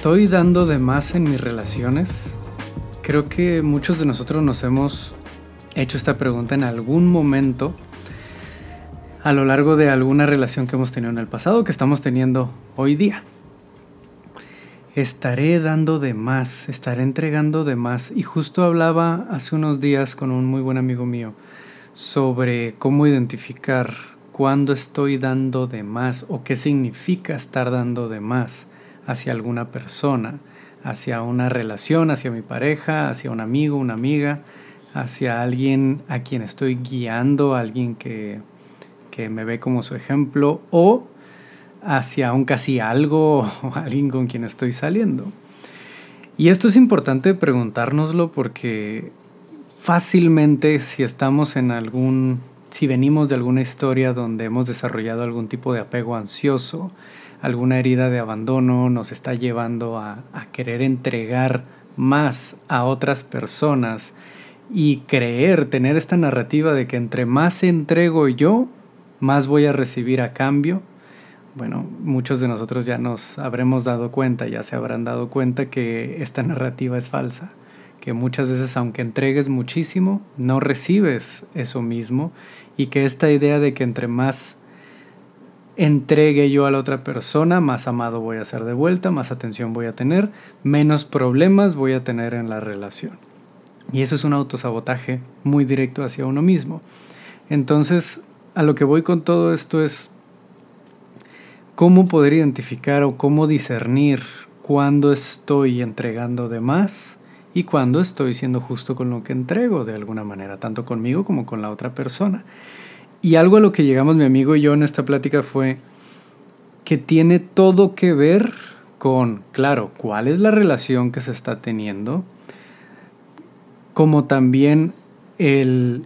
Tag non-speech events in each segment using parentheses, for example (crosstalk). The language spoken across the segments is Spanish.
¿Estoy dando de más en mis relaciones? Creo que muchos de nosotros nos hemos hecho esta pregunta en algún momento a lo largo de alguna relación que hemos tenido en el pasado, que estamos teniendo hoy día. Estaré dando de más, estaré entregando de más. Y justo hablaba hace unos días con un muy buen amigo mío sobre cómo identificar cuándo estoy dando de más o qué significa estar dando de más hacia alguna persona, hacia una relación, hacia mi pareja, hacia un amigo, una amiga, hacia alguien a quien estoy guiando, alguien que, que me ve como su ejemplo, o hacia un casi algo (laughs) o alguien con quien estoy saliendo. Y esto es importante preguntárnoslo porque fácilmente si estamos en algún, si venimos de alguna historia donde hemos desarrollado algún tipo de apego ansioso, alguna herida de abandono nos está llevando a, a querer entregar más a otras personas y creer, tener esta narrativa de que entre más entrego yo, más voy a recibir a cambio, bueno, muchos de nosotros ya nos habremos dado cuenta, ya se habrán dado cuenta que esta narrativa es falsa, que muchas veces aunque entregues muchísimo, no recibes eso mismo y que esta idea de que entre más entregue yo a la otra persona, más amado voy a ser de vuelta, más atención voy a tener, menos problemas voy a tener en la relación. Y eso es un autosabotaje muy directo hacia uno mismo. Entonces, a lo que voy con todo esto es cómo poder identificar o cómo discernir cuándo estoy entregando de más y cuándo estoy siendo justo con lo que entrego de alguna manera, tanto conmigo como con la otra persona. Y algo a lo que llegamos mi amigo y yo en esta plática fue que tiene todo que ver con, claro, cuál es la relación que se está teniendo, como también el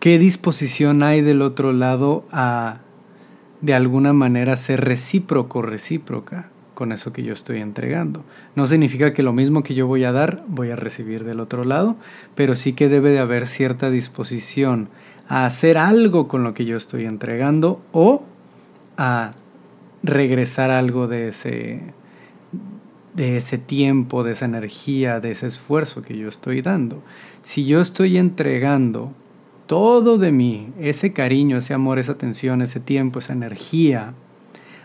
qué disposición hay del otro lado a de alguna manera ser recíproco, recíproca con eso que yo estoy entregando. No significa que lo mismo que yo voy a dar, voy a recibir del otro lado, pero sí que debe de haber cierta disposición a hacer algo con lo que yo estoy entregando o a regresar algo de ese, de ese tiempo, de esa energía, de ese esfuerzo que yo estoy dando. Si yo estoy entregando todo de mí, ese cariño, ese amor, esa atención, ese tiempo, esa energía,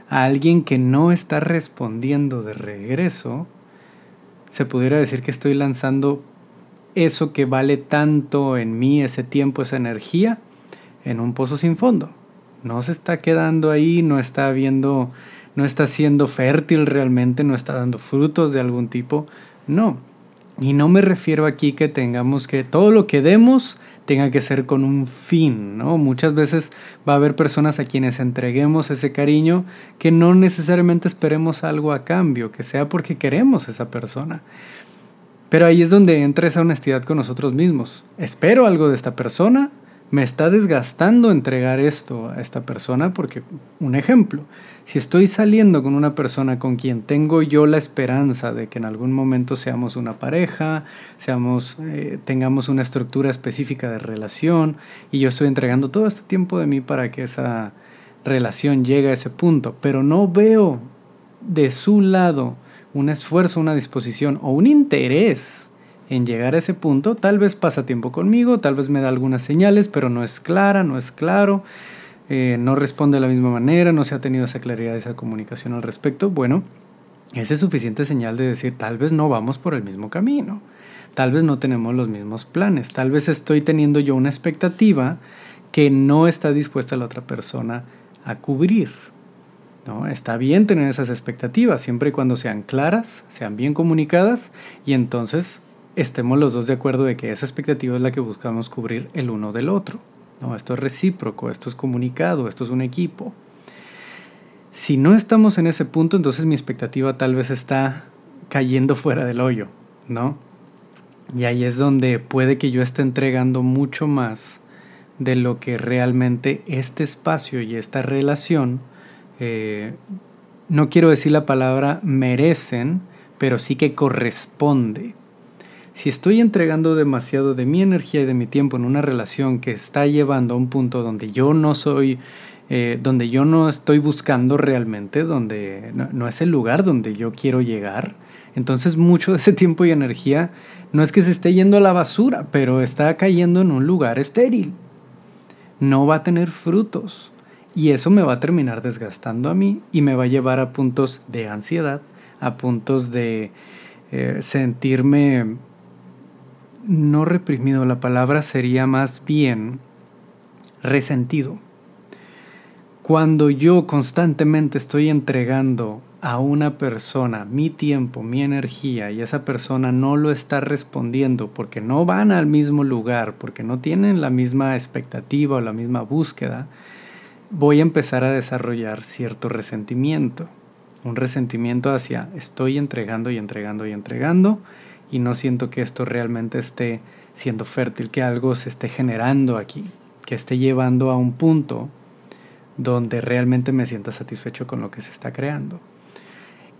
a alguien que no está respondiendo de regreso, se pudiera decir que estoy lanzando eso que vale tanto en mí, ese tiempo, esa energía, en un pozo sin fondo. No se está quedando ahí, no está viendo, no está siendo fértil realmente, no está dando frutos de algún tipo. No. Y no me refiero aquí que tengamos que todo lo que demos tenga que ser con un fin, ¿no? Muchas veces va a haber personas a quienes entreguemos ese cariño que no necesariamente esperemos algo a cambio, que sea porque queremos a esa persona. Pero ahí es donde entra esa honestidad con nosotros mismos. Espero algo de esta persona, me está desgastando entregar esto a esta persona porque, un ejemplo, si estoy saliendo con una persona con quien tengo yo la esperanza de que en algún momento seamos una pareja, seamos, eh, tengamos una estructura específica de relación y yo estoy entregando todo este tiempo de mí para que esa relación llegue a ese punto, pero no veo de su lado un esfuerzo, una disposición o un interés en llegar a ese punto. Tal vez pasa tiempo conmigo, tal vez me da algunas señales, pero no es clara, no es claro, eh, no responde de la misma manera, no se ha tenido esa claridad, esa comunicación al respecto. Bueno, esa es suficiente señal de decir, tal vez no vamos por el mismo camino, tal vez no tenemos los mismos planes, tal vez estoy teniendo yo una expectativa que no está dispuesta la otra persona a cubrir. ¿No? Está bien tener esas expectativas, siempre y cuando sean claras, sean bien comunicadas y entonces estemos los dos de acuerdo de que esa expectativa es la que buscamos cubrir el uno del otro. No, esto es recíproco, esto es comunicado, esto es un equipo. Si no estamos en ese punto, entonces mi expectativa tal vez está cayendo fuera del hoyo, ¿no? Y ahí es donde puede que yo esté entregando mucho más de lo que realmente este espacio y esta relación, eh, no quiero decir la palabra merecen, pero sí que corresponde si estoy entregando demasiado de mi energía y de mi tiempo en una relación que está llevando a un punto donde yo no soy eh, donde yo no estoy buscando realmente, donde no, es el lugar donde yo quiero llegar. Entonces mucho de ese tiempo y energía no es que se esté yendo a la basura, pero está cayendo en un lugar estéril. No va a tener frutos. Y eso me va a terminar desgastando a mí y me va a llevar a puntos de ansiedad, a puntos de eh, sentirme no reprimido, la palabra sería más bien resentido. Cuando yo constantemente estoy entregando a una persona mi tiempo, mi energía, y esa persona no lo está respondiendo porque no van al mismo lugar, porque no tienen la misma expectativa o la misma búsqueda, voy a empezar a desarrollar cierto resentimiento. Un resentimiento hacia estoy entregando y entregando y entregando y no siento que esto realmente esté siendo fértil, que algo se esté generando aquí, que esté llevando a un punto donde realmente me sienta satisfecho con lo que se está creando.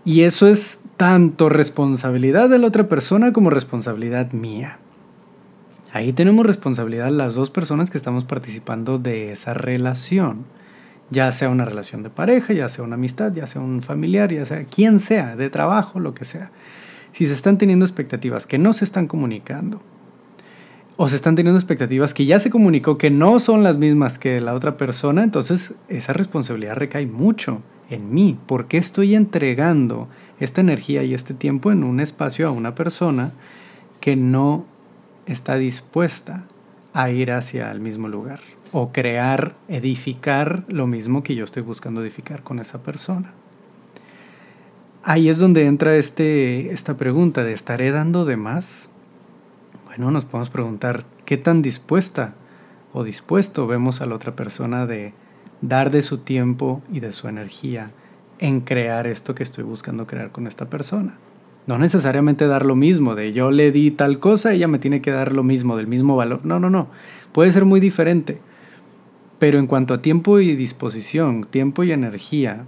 Y eso es tanto responsabilidad de la otra persona como responsabilidad mía. Ahí tenemos responsabilidad las dos personas que estamos participando de esa relación. Ya sea una relación de pareja, ya sea una amistad, ya sea un familiar, ya sea quien sea, de trabajo, lo que sea si se están teniendo expectativas que no se están comunicando, o se están teniendo expectativas que ya se comunicó que no son las mismas que la otra persona, entonces esa responsabilidad recae mucho en mí. ¿Por qué estoy entregando esta energía y este tiempo en un espacio a una persona que no está dispuesta a ir hacia el mismo lugar? O crear, edificar lo mismo que yo estoy buscando edificar con esa persona. Ahí es donde entra este, esta pregunta de ¿estaré dando de más? Bueno, nos podemos preguntar qué tan dispuesta o dispuesto vemos a la otra persona de dar de su tiempo y de su energía en crear esto que estoy buscando crear con esta persona. No necesariamente dar lo mismo, de yo le di tal cosa, ella me tiene que dar lo mismo, del mismo valor. No, no, no. Puede ser muy diferente. Pero en cuanto a tiempo y disposición, tiempo y energía,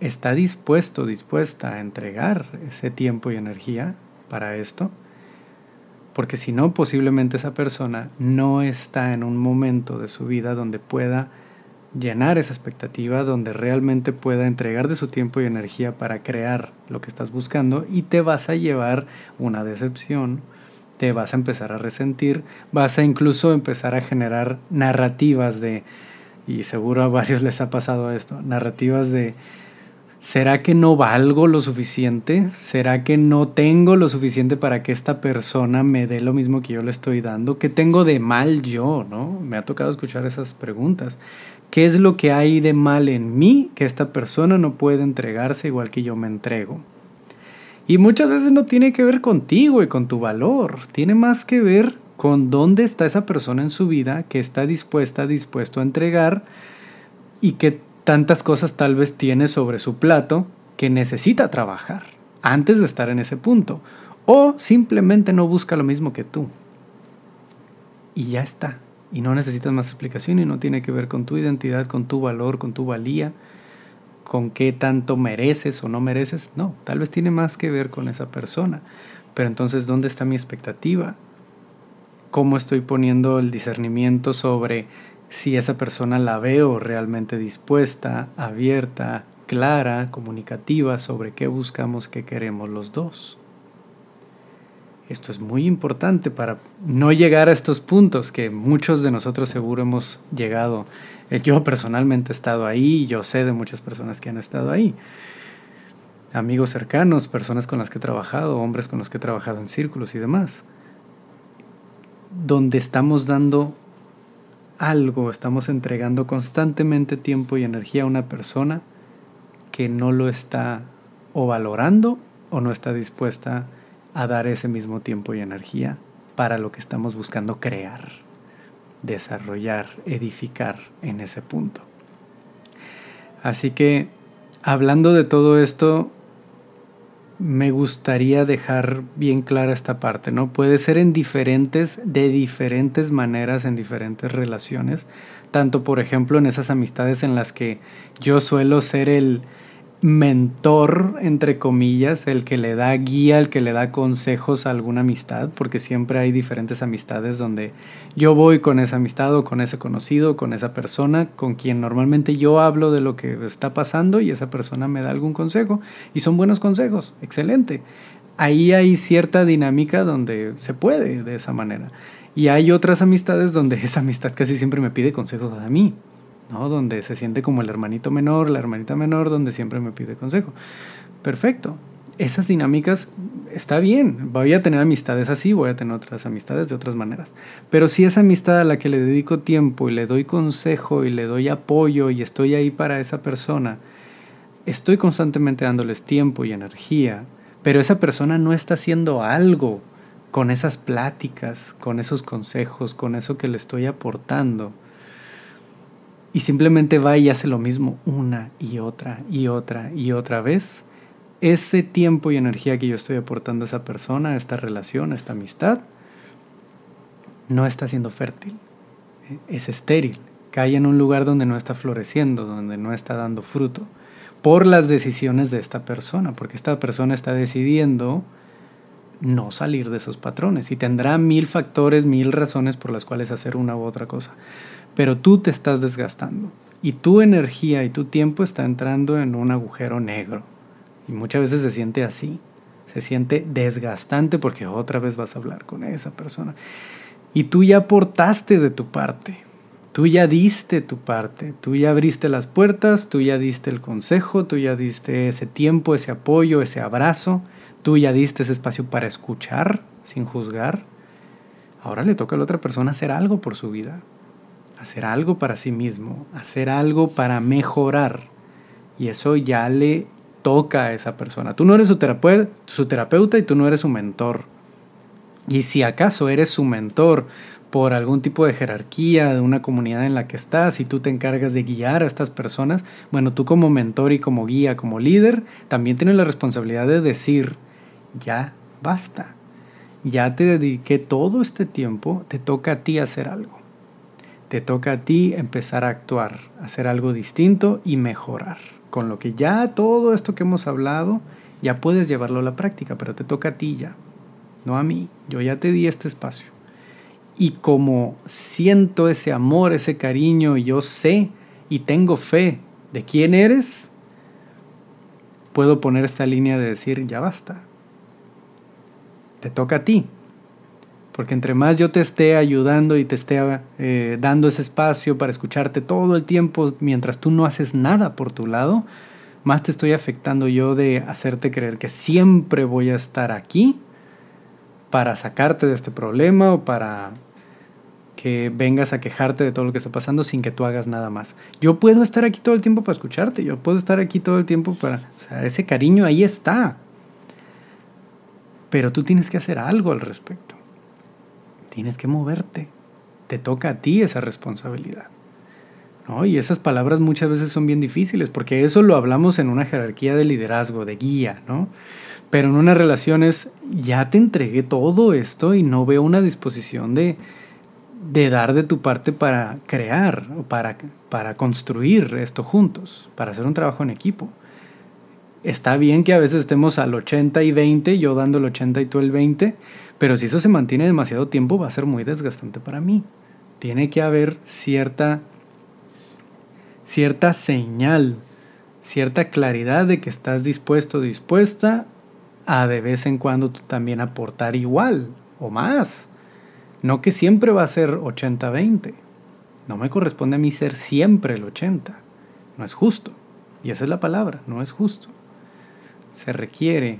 está dispuesto, dispuesta a entregar ese tiempo y energía para esto, porque si no, posiblemente esa persona no está en un momento de su vida donde pueda llenar esa expectativa, donde realmente pueda entregar de su tiempo y energía para crear lo que estás buscando y te vas a llevar una decepción, te vas a empezar a resentir, vas a incluso empezar a generar narrativas de, y seguro a varios les ha pasado esto, narrativas de ¿Será que no valgo lo suficiente? ¿Será que no tengo lo suficiente para que esta persona me dé lo mismo que yo le estoy dando? ¿Qué tengo de mal yo? ¿no? Me ha tocado escuchar esas preguntas. ¿Qué es lo que hay de mal en mí que esta persona no puede entregarse igual que yo me entrego? Y muchas veces no tiene que ver contigo y con tu valor, tiene más que ver con dónde está esa persona en su vida que está dispuesta, dispuesto a entregar y que tantas cosas tal vez tiene sobre su plato que necesita trabajar antes de estar en ese punto. O simplemente no busca lo mismo que tú. Y ya está. Y no necesitas más explicación y no tiene que ver con tu identidad, con tu valor, con tu valía, con qué tanto mereces o no mereces. No, tal vez tiene más que ver con esa persona. Pero entonces, ¿dónde está mi expectativa? ¿Cómo estoy poniendo el discernimiento sobre si esa persona la veo realmente dispuesta, abierta, clara, comunicativa sobre qué buscamos, qué queremos los dos. Esto es muy importante para no llegar a estos puntos que muchos de nosotros seguro hemos llegado. Eh, yo personalmente he estado ahí, yo sé de muchas personas que han estado ahí. Amigos cercanos, personas con las que he trabajado, hombres con los que he trabajado en círculos y demás. Donde estamos dando algo, estamos entregando constantemente tiempo y energía a una persona que no lo está o valorando o no está dispuesta a dar ese mismo tiempo y energía para lo que estamos buscando crear, desarrollar, edificar en ese punto. Así que, hablando de todo esto, me gustaría dejar bien clara esta parte, ¿no? Puede ser en diferentes, de diferentes maneras, en diferentes relaciones, tanto por ejemplo en esas amistades en las que yo suelo ser el, mentor, entre comillas, el que le da guía, el que le da consejos a alguna amistad, porque siempre hay diferentes amistades donde yo voy con esa amistad o con ese conocido, con esa persona, con quien normalmente yo hablo de lo que está pasando y esa persona me da algún consejo y son buenos consejos, excelente. Ahí hay cierta dinámica donde se puede de esa manera. Y hay otras amistades donde (laughs) esa amistad casi siempre me pide consejos a mí. ¿No? Donde se siente como el hermanito menor, la hermanita menor, donde siempre me pide consejo. Perfecto. Esas dinámicas está bien. Voy a tener amistades así, voy a tener otras amistades de otras maneras. Pero si esa amistad a la que le dedico tiempo y le doy consejo y le doy apoyo y estoy ahí para esa persona, estoy constantemente dándoles tiempo y energía, pero esa persona no está haciendo algo con esas pláticas, con esos consejos, con eso que le estoy aportando y simplemente va y hace lo mismo una y otra y otra y otra vez, ese tiempo y energía que yo estoy aportando a esa persona, a esta relación, a esta amistad, no está siendo fértil, es estéril, cae en un lugar donde no está floreciendo, donde no está dando fruto, por las decisiones de esta persona, porque esta persona está decidiendo no salir de esos patrones y tendrá mil factores, mil razones por las cuales hacer una u otra cosa pero tú te estás desgastando y tu energía y tu tiempo está entrando en un agujero negro. Y muchas veces se siente así, se siente desgastante porque otra vez vas a hablar con esa persona. Y tú ya aportaste de tu parte, tú ya diste tu parte, tú ya abriste las puertas, tú ya diste el consejo, tú ya diste ese tiempo, ese apoyo, ese abrazo, tú ya diste ese espacio para escuchar sin juzgar. Ahora le toca a la otra persona hacer algo por su vida hacer algo para sí mismo, hacer algo para mejorar. Y eso ya le toca a esa persona. Tú no eres su terapeuta, su terapeuta y tú no eres su mentor. Y si acaso eres su mentor por algún tipo de jerarquía de una comunidad en la que estás y tú te encargas de guiar a estas personas, bueno, tú como mentor y como guía, como líder, también tienes la responsabilidad de decir, ya basta, ya te dediqué todo este tiempo, te toca a ti hacer algo te toca a ti empezar a actuar, hacer algo distinto y mejorar. Con lo que ya todo esto que hemos hablado, ya puedes llevarlo a la práctica, pero te toca a ti ya, no a mí. Yo ya te di este espacio. Y como siento ese amor, ese cariño, yo sé y tengo fe de quién eres, puedo poner esta línea de decir, ya basta. Te toca a ti, porque entre más yo te esté ayudando y te esté eh, dando ese espacio para escucharte todo el tiempo mientras tú no haces nada por tu lado, más te estoy afectando yo de hacerte creer que siempre voy a estar aquí para sacarte de este problema o para que vengas a quejarte de todo lo que está pasando sin que tú hagas nada más. Yo puedo estar aquí todo el tiempo para escucharte, yo puedo estar aquí todo el tiempo para... O sea, ese cariño ahí está. Pero tú tienes que hacer algo al respecto tienes que moverte. Te toca a ti esa responsabilidad. ¿no? Y esas palabras muchas veces son bien difíciles, porque eso lo hablamos en una jerarquía de liderazgo, de guía, ¿no? Pero en unas relaciones ya te entregué todo esto y no veo una disposición de, de dar de tu parte para crear, para, para construir esto juntos, para hacer un trabajo en equipo. Está bien que a veces estemos al 80 y 20, yo dando el 80 y tú el 20, pero si eso se mantiene demasiado tiempo va a ser muy desgastante para mí. Tiene que haber cierta, cierta señal, cierta claridad de que estás dispuesto, dispuesta a de vez en cuando tú también aportar igual o más. No que siempre va a ser 80-20. No me corresponde a mí ser siempre el 80. No es justo. Y esa es la palabra, no es justo. Se requiere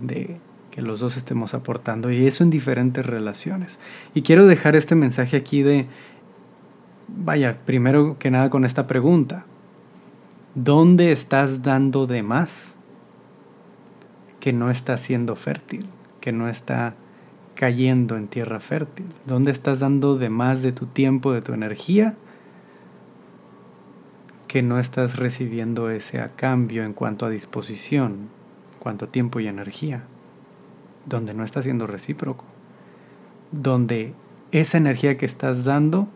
de que los dos estemos aportando y eso en diferentes relaciones. Y quiero dejar este mensaje aquí de, vaya, primero que nada con esta pregunta, ¿dónde estás dando de más que no está siendo fértil, que no está cayendo en tierra fértil? ¿Dónde estás dando de más de tu tiempo, de tu energía? que no estás recibiendo ese a cambio en cuanto a disposición, a tiempo y energía donde no está siendo recíproco, donde esa energía que estás dando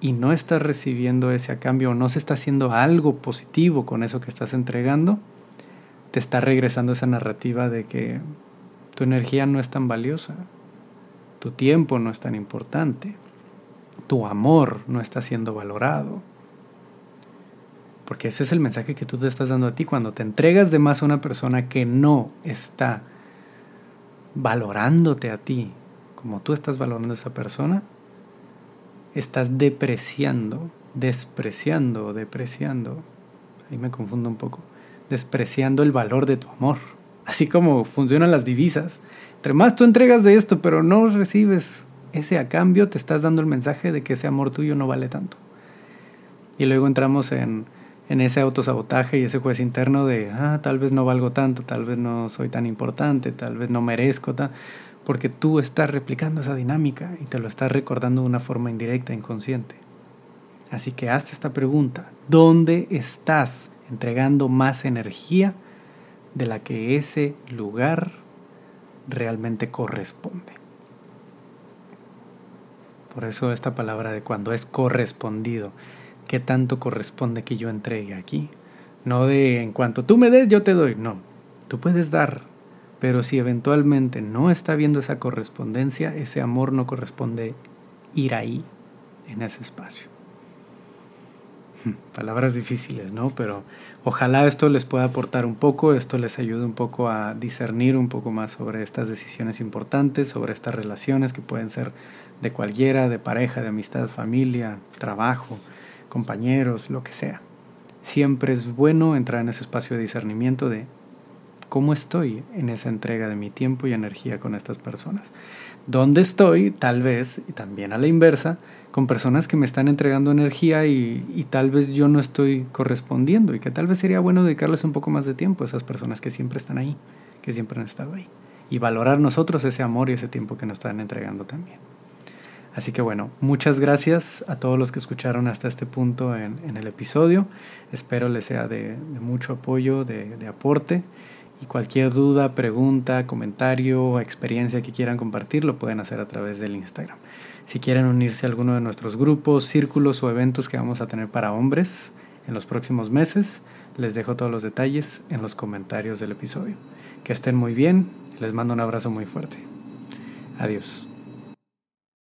y no estás recibiendo ese a cambio o no se está haciendo algo positivo con eso que estás entregando, te está regresando esa narrativa de que tu energía no es tan valiosa, tu tiempo no es tan importante, tu amor no está siendo valorado. Porque ese es el mensaje que tú te estás dando a ti cuando te entregas de más a una persona que no está valorándote a ti como tú estás valorando a esa persona, estás depreciando, despreciando, depreciando, ahí me confundo un poco, despreciando el valor de tu amor. Así como funcionan las divisas. Entre más tú entregas de esto, pero no recibes ese a cambio, te estás dando el mensaje de que ese amor tuyo no vale tanto. Y luego entramos en, en ese autosabotaje y ese juez interno de, ah, tal vez no valgo tanto, tal vez no soy tan importante, tal vez no merezco, porque tú estás replicando esa dinámica y te lo estás recordando de una forma indirecta, inconsciente. Así que hazte esta pregunta, ¿dónde estás entregando más energía de la que ese lugar realmente corresponde? Por eso esta palabra de cuando es correspondido, ¿qué tanto corresponde que yo entregue aquí? No de en cuanto tú me des, yo te doy, no. Tú puedes dar, pero si eventualmente no está viendo esa correspondencia, ese amor no corresponde ir ahí, en ese espacio. (laughs) Palabras difíciles, ¿no? Pero ojalá esto les pueda aportar un poco, esto les ayude un poco a discernir un poco más sobre estas decisiones importantes, sobre estas relaciones que pueden ser de cualquiera, de pareja, de amistad, familia, trabajo, compañeros, lo que sea. Siempre es bueno entrar en ese espacio de discernimiento de cómo estoy en esa entrega de mi tiempo y energía con estas personas. ¿Dónde estoy? Tal vez, y también a la inversa, con personas que me están entregando energía y, tal vez yo no estoy correspondiendo y que tal vez sería bueno dedicarles un poco más de tiempo a esas personas que siempre están ahí, que siempre han estado ahí. Y valorar nosotros ese amor y ese tiempo que nos están entregando también. Así que bueno, muchas gracias a todos los que escucharon hasta este punto en, el episodio. Espero les sea de, mucho apoyo, de, de aporte. Y cualquier duda, pregunta, comentario experiencia que quieran compartir lo pueden hacer a través del Instagram. Si quieren unirse a alguno de nuestros grupos, círculos o eventos que vamos a tener para hombres en los próximos meses, les dejo todos los detalles en los comentarios del episodio. Que estén muy bien, les mando un abrazo muy fuerte. Adiós.